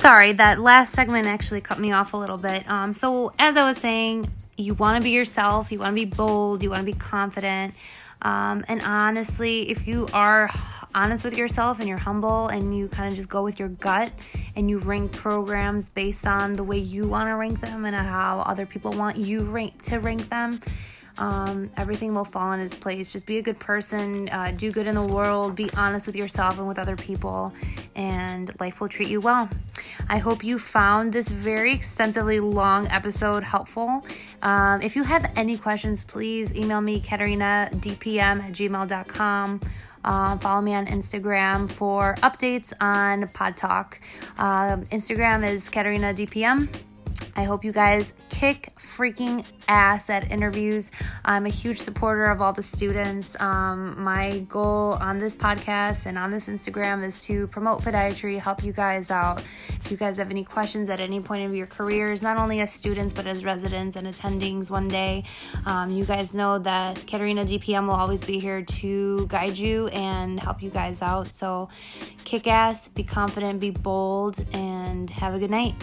sorry, that last segment actually cut me off a little bit. Um, so, as I was saying, you want to be yourself, you want to be bold, you want to be confident. Um, and honestly, if you are honest with yourself and you're humble and you kind of just go with your gut and you rank programs based on the way you want to rank them and how other people want you rank to rank them, um, everything will fall in its place. Just be a good person, uh, do good in the world, be honest with yourself and with other people, and life will treat you well. I hope you found this very extensively long episode helpful. Um, if you have any questions, please email me, katarinadpm at gmail.com. Uh, follow me on Instagram for updates on Pod Talk. Uh, Instagram is Katarina DPM. I hope you guys kick freaking ass at interviews. I'm a huge supporter of all the students. Um, my goal on this podcast and on this Instagram is to promote podiatry, help you guys out. If you guys have any questions at any point of your careers, not only as students but as residents and attendings one day, um, you guys know that Katarina DPM will always be here to guide you and help you guys out. So kick ass, be confident, be bold, and have a good night.